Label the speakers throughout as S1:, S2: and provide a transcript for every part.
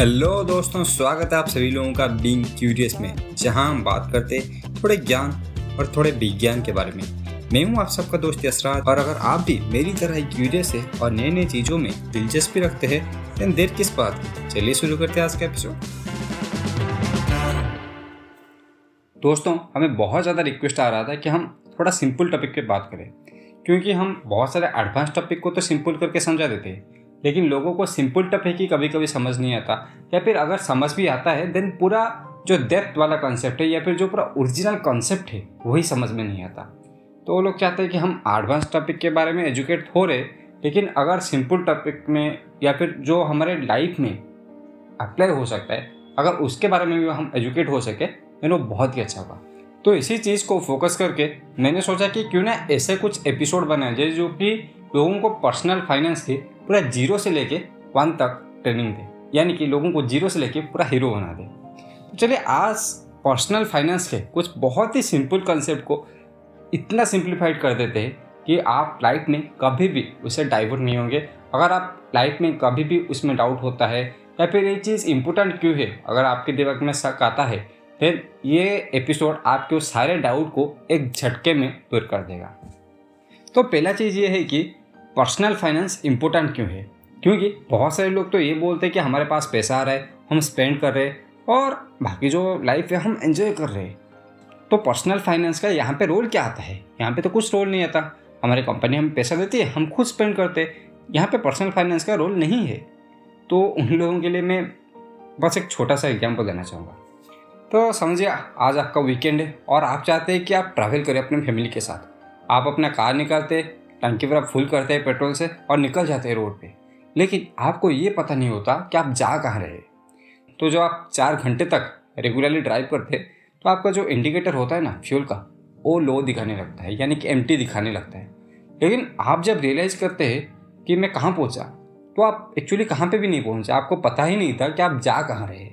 S1: Hello दोस्तों, स्वागत है आप सभी लोगों का बीइंग क्यूरियस में, जहाँ हम बात करते थोड़े ज्ञान और थोड़े विज्ञान के बारे में। मैं हूँ आप सबका दोस्त यसराज और अगर आप भी मेरी तरह ही क्यूरियस है और नई नई चीज़ों में दिलचस्पी रखते हैं तो देर किस बात की? चलिए शुरू करते हैं आज का एपिसोड दोस्तों, हमें बहुत ज़्यादा रिक्वेस्ट आ रहा था कि हम थोड़ा सिंपल टॉपिक पे बात करें, क्योंकि हम बहुत सारे एडवांस टॉपिक को तो सिंपल करके समझा देते हैं। लेकिन लोगों को सिंपल टॉपिक ही कभी कभी समझ नहीं आता। या फिर अगर समझ भी आता है देन पूरा जो डेप्थ वाला कॉन्सेप्ट है या फिर जो पूरा ओरिजिनल कॉन्सेप्ट है, वही समझ में नहीं आता। तो वो लोग चाहते हैं कि हम एडवांस टॉपिक के बारे में एजुकेट हो रहे, लेकिन अगर सिंपल टॉपिक में या फिर जो हमारे लाइफ में अप्लाई हो सकता है, अगर उसके बारे में भी हम एजुकेट हो सके तो वो बहुत ही अच्छा हुआ तो इसी चीज़ को फोकस करके मैंने सोचा कि क्यों ना ऐसे कुछ एपिसोड बनाए जाए जो कि लोगों को पर्सनल फाइनेंस की पूरा ज़ीरो से लेके वन तक ट्रेनिंग दे। यानी कि लोगों को ज़ीरो से लेके पूरा हीरो बना दे। तो चलिए, आज पर्सनल फाइनेंस के कुछ बहुत ही सिंपल कंसेप्ट को इतना सिंप्लीफाइड कर देते हैं कि आप लाइफ में कभी भी उसे डाइवर्ट नहीं होंगे। अगर आप लाइफ में कभी भी उसमें डाउट होता है या फिर ये चीज़ इम्पोर्टेंट क्यों है, अगर आपके दिमाग में शक आता है, फिर ये एपिसोड आपके उस सारे डाउट को एक झटके में दूर कर देगा। तो पहला चीज़ ये है कि पर्सनल फाइनेंस इंपॉर्टेंट क्यों है? क्योंकि बहुत सारे लोग तो ये बोलते हैं कि हमारे पास पैसा आ रहा है, हम स्पेंड कर रहे हैं और बाकी जो लाइफ है हम एंजॉय कर रहे हैं। तो पर्सनल फाइनेंस का यहाँ पे रोल क्या आता है? यहाँ पे तो कुछ रोल नहीं आता। हमारी कंपनी हमें पैसा देती है, हम खुद स्पेंड करते हैं। यहाँ पे पर्सनल फाइनेंस का रोल नहीं है। तो उन लोगों के लिए मैं बस एक छोटा सा एग्ज़ाम्पल देना चाहूँगा। तो समझिए, आज आपका वीकेंड है और आप चाहते हैं कि आप ट्रैवल करें अपने फैमिली के साथ। आप अपना कार निकालते टंकी पर आप फुल करते हैं पेट्रोल से और निकल जाते हैं रोड पे। लेकिन आपको ये पता नहीं होता कि आप जा कहाँ रहे तो जो आप चार घंटे तक रेगुलरली ड्राइव करते तो आपका जो इंडिकेटर होता है ना फ्यूल का, वो लो दिखाने लगता है, यानी कि एम दिखाने लगता है। लेकिन आप जब रियलाइज़ करते हैं कि मैं कहाँ पहुँचा तो आप एक्चुअली कहाँ पे भी नहीं पहुँचे। आपको पता ही नहीं था कि आप जा कहाँ रहे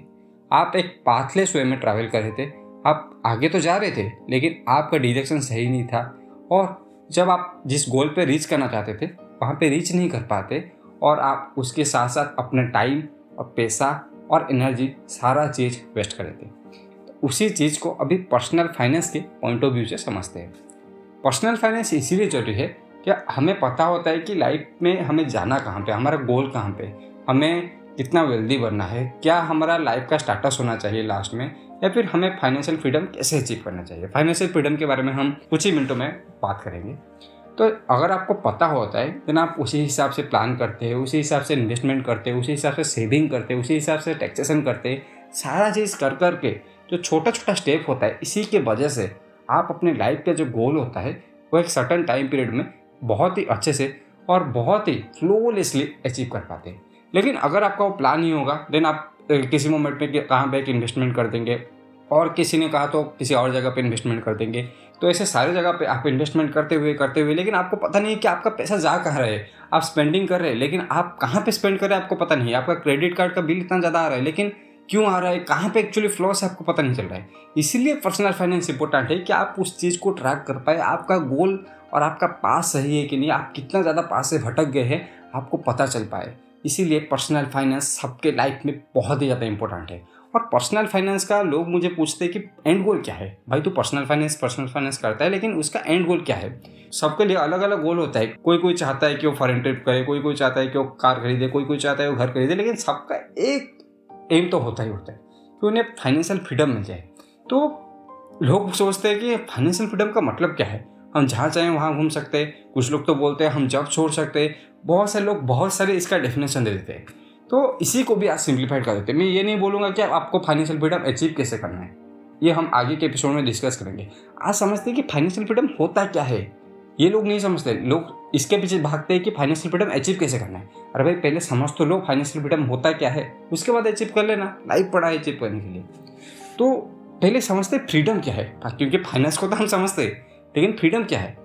S1: आप एक पाथलेस वे में ट्रैवल कर रहे थे। आप आगे तो जा रहे थे, लेकिन आपका डिरेक्शन सही नहीं था। और जब आप जिस गोल पे रीच करना चाहते थे, वहाँ पे रीच नहीं कर पाते और आप उसके साथ साथ अपना टाइम और पैसा, और एनर्जी सारा चीज़ वेस्ट कर देते तो उसी चीज़ को अभी पर्सनल फाइनेंस के पॉइंट ऑफ़ व्यू से समझते हैं। पर्सनल फाइनेंस इसीलिए ज़रूरी है कि हमें पता होता है कि लाइफ में हमें जाना कहाँ पे, हमारा गोल कहाँ पे, हमें कितना वेल्दी बनना है, क्या हमारा लाइफ का स्टाटस होना चाहिए लास्ट में या फिर हमें फाइनेंशियल फ्रीडम कैसे अचीव करना चाहिए? फाइनेंशियल फ्रीडम के बारे में हम कुछ ही मिनटों में बात करेंगे। तो अगर आपको पता होता है देन आप उसी हिसाब से प्लान करते हैं, उसी हिसाब से इन्वेस्टमेंट करते हैं, उसी हिसाब से सेविंग करते हैं, उसी हिसाब से टैक्सेशन करते हैं, सारा चीज़ कर कर के जो छोटा छोटा स्टेप होता है, इसी के वजह से आप अपने लाइफ का जो गोल होता है, वो एक सर्टन टाइम पीरियड में बहुत ही अच्छे से और बहुत ही फ्लोलेसली अचीव कर पाते हैं। लेकिन अगर आपका वो प्लान नहीं होगा देन आप किसी मोमेंट में कहाँ पे एक इन्वेस्टमेंट कर देंगे। और किसी ने कहा तो किसी और जगह पे इन्वेस्टमेंट कर देंगे। तो ऐसे सारे जगह पे आप इन्वेस्टमेंट करते हुए करते हुए, लेकिन आपको पता नहीं है कि आपका पैसा जा कहाँ रहे आप स्पेंडिंग कर रहे हैं, लेकिन आप कहाँ पे स्पेंड कर रहे हैं आपको पता नहीं आपका क्रेडिट कार्ड का बिल इतना ज़्यादा आ रहा है, लेकिन क्यों आ रहा है? कहाँ पे एक्चुअली फ्लॉस है आपको पता नहीं चल रहा है। इसीलिए पर्सनल फाइनेंस इंपॉर्टेंट है कि आप उस चीज़ को ट्रैक कर पाए। आपका गोल और आपका पास सही है कि नहीं, आप कितना ज़्यादा पास से भटक गए हैं, आपको पता चल पाए। इसीलिए पर्सनल फाइनेंस सबके लाइफ में बहुत ही ज़्यादा इंपॉर्टेंट है। और पर्सनल फाइनेंस का लोग मुझे पूछते हैं कि एंड गोल क्या है? भाई तू पर्सनल फाइनेंस पर्सनल फाइनेंस करता है, लेकिन उसका एंड गोल क्या है? सबके लिए अलग अलग गोल होता है। कोई कोई चाहता है कि वो फॉरन ट्रिप करे कोई कोई चाहता है कि वो कार खरीदे कोई कोई चाहता है वो घर खरीदे, लेकिन सबका एक एम तो होता ही होता है कि उन्हें फाइनेंशियल फ्रीडम मिल जाए। तो लोग सोचते हैं कि फाइनेंशियल फ्रीडम का मतलब क्या है? हम जहाँ चाहें वहाँ घूम सकते हैं कुछ लोग तो बोलते हैं हम जब छोड़ सकते हैं बहुत सारे लोग बहुत सारे इसका डेफिनेशन दे देते हैं। तो इसी को भी आज सिंप्लीफाइड कर देते हैं। मैं ये नहीं बोलूँगा कि आपको फाइनेंशियल फ्रीडम अचीव कैसे करना है। ये हम आगे के एपिसोड में डिस्कस करेंगे। आज समझते हैं कि फाइनेंशियल फ्रीडम होता क्या है? ये लोग नहीं समझते। लोग इसके पीछे भागते हैं कि फाइनेंशियल फ्रीडम अचीव कैसे करना है। अरे भाई, पहले समझ तो लो फाइनेंशियल फ्रीडम होता क्या है। उसके बाद अचीव कर लेना। लाइफ पड़ा है अचीव करने के लिए। तो पहले समझते फ्रीडम क्या है। क्योंकि फाइनेंस को तो हम समझते लेकिन फ्रीडम क्या है?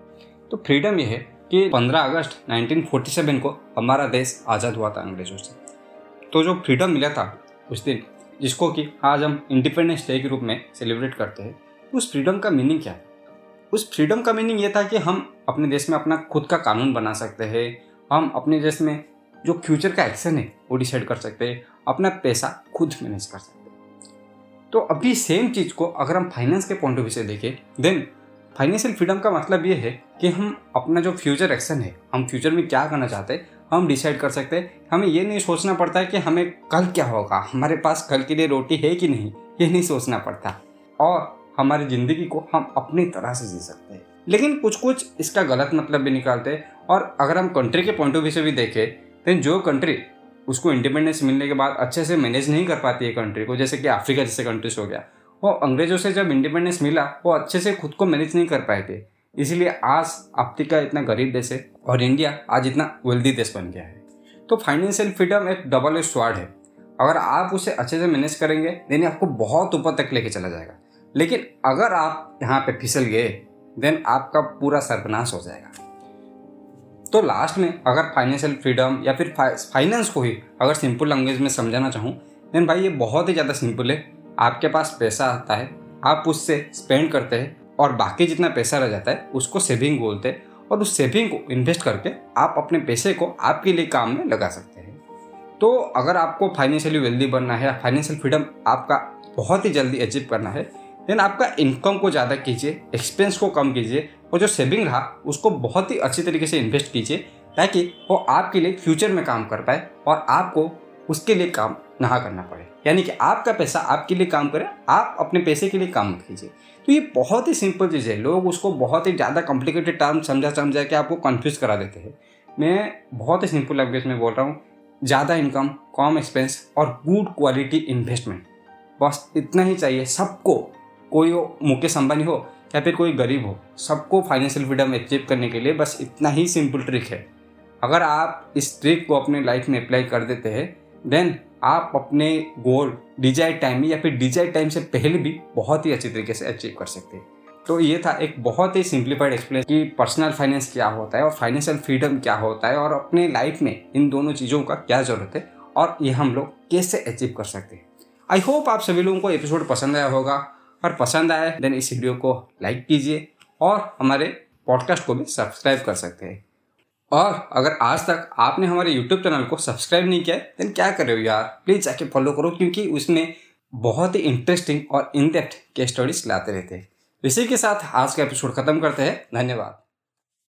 S1: तो फ्रीडम यह है कि 15 अगस्त 1947 को हमारा देश आज़ाद हुआ था अंग्रेज़ों से। तो जो फ्रीडम मिला था उस दिन, जिसको कि आज हम इंडिपेंडेंस डे के रूप में सेलिब्रेट करते हैं, उस फ्रीडम का मीनिंग क्या है? उस फ्रीडम का मीनिंग ये था कि हम अपने देश में अपना खुद का कानून बना सकते हैं, हम अपने देश में जो फ्यूचर का एक्शन है, वो डिसाइड कर सकते हैं, अपना पैसा खुद मैनेज कर सकते हैं। तो अभी सेम चीज़ को अगर हम फाइनेंस के पॉइंट ऑफ़ व्यू से देखें देन फाइनेंशियल फ्रीडम का मतलब ये है कि हम अपना जो फ्यूचर एक्शन है, हम फ्यूचर में क्या करना चाहते हैं, हम डिसाइड कर सकते हैं। हमें ये नहीं सोचना पड़ता है कि हमें कल क्या होगा, हमारे पास कल के लिए रोटी है कि नहीं, ये नहीं सोचना पड़ता। और हमारी ज़िंदगी को हम अपनी तरह से जी सकते हैं। लेकिन कुछ कुछ इसका गलत मतलब भी निकालते हैं और अगर हम कंट्री के पॉइंट ऑफ़ व्यू से भी देखें तो जो कंट्री उसको इंडिपेंडेंस मिलने के बाद अच्छे से मैनेज नहीं कर पाती है कंट्री को, जैसे कि अफ्रीका जैसे कंट्रीज़ हो गया। वो अंग्रेज़ों से जब इंडिपेंडेंस मिला, वो अच्छे से खुद को मैनेज नहीं कर पाए थे। इसीलिए आज अफ्रीका इतना गरीब देश है और इंडिया आज इतना वेल्दी देश बन गया है। तो फाइनेंशियल फ्रीडम एक डबल स्वाड है। अगर आप उसे अच्छे से मैनेज करेंगे देन आपको बहुत ऊपर तक लेके चला जाएगा। लेकिन अगर आप यहाँ पे फिसल गए देन आपका पूरा सर्वनाश हो जाएगा। तो लास्ट में अगर फाइनेंशियल फ्रीडम या फिर फाइनेंस को ही अगर सिंपल लैंग्वेज में समझाना चाहूँ देन भाई ये बहुत ही ज़्यादा सिंपल है। आपके पास पैसा आता है, आप उससे स्पेंड करते हैं और बाकी जितना पैसा रह जाता है, उसको सेविंग बोलते हैं और उस सेविंग को इन्वेस्ट करके आप अपने पैसे को आपके लिए काम में लगा सकते हैं। तो अगर आपको फाइनेंशियली वेल्दी बनना है या फाइनेंशियल फ्रीडम आपका बहुत ही जल्दी अचीव करना है देन आपका इनकम को ज़्यादा कीजिए एक्सपेंस को कम कीजिए और जो सेविंग रहा, उसको बहुत ही अच्छी तरीके से इन्वेस्ट कीजिए ताकि वो आपके लिए फ्यूचर में काम कर पाए और आपको उसके लिए काम ना करना पड़े। यानी कि आपका पैसा आपके लिए काम करे, आप अपने पैसे के लिए काम कीजिए। तो ये बहुत ही सिंपल चीज़ है। लोग उसको बहुत ही ज़्यादा कॉम्प्लिकेटेड टर्म समझा समझा के आपको कन्फ्यूज़ करा देते हैं। मैं बहुत ही सिंपल लैंग्वेज में बोल रहा हूँ, ज़्यादा इनकम कम एक्सपेंस और गुड क्वालिटी इन्वेस्टमेंट बस इतना ही चाहिए। सबको, कोई मुकेश अंबानी हो या फिर कोई गरीब हो, सबको फाइनेंशियल फ्रीडम अचीव करने के लिए बस इतना ही सिंपल ट्रिक है। अगर आप इस ट्रिक को अपने लाइफ में अप्लाई कर देते हैं देन आप अपने गोल डिजाइड टाइम में या फिर डिजाइड टाइम से पहले भी बहुत ही अच्छी तरीके से अचीव कर सकते हैं। तो ये था एक बहुत ही सिंप्लीफाइड एक्सप्लेन कि पर्सनल फाइनेंस क्या होता है और फाइनेंशियल फ्रीडम क्या होता है और अपने लाइफ में इन दोनों चीज़ों का क्या ज़रूरत है और ये हम लोग कैसे अचीव कर सकते हैं। आई होप आप सभी लोगों को एपिसोड पसंद आया होगा। और पसंद आए देन इस वीडियो को लाइक कीजिए और हमारे पॉडकास्ट को भी सब्सक्राइब कर सकते हैं। और अगर आज तक आपने हमारे YouTube चैनल को सब्सक्राइब नहीं किया है देन क्या कर रहे हो यार? प्लीज़ जाके फॉलो करो क्योंकि उसमें बहुत ही इंटरेस्टिंग और इन डेप्थ के स्टोरीज लाते रहते हैं। इसी के साथ आज का एपिसोड खत्म करते हैं। धन्यवाद।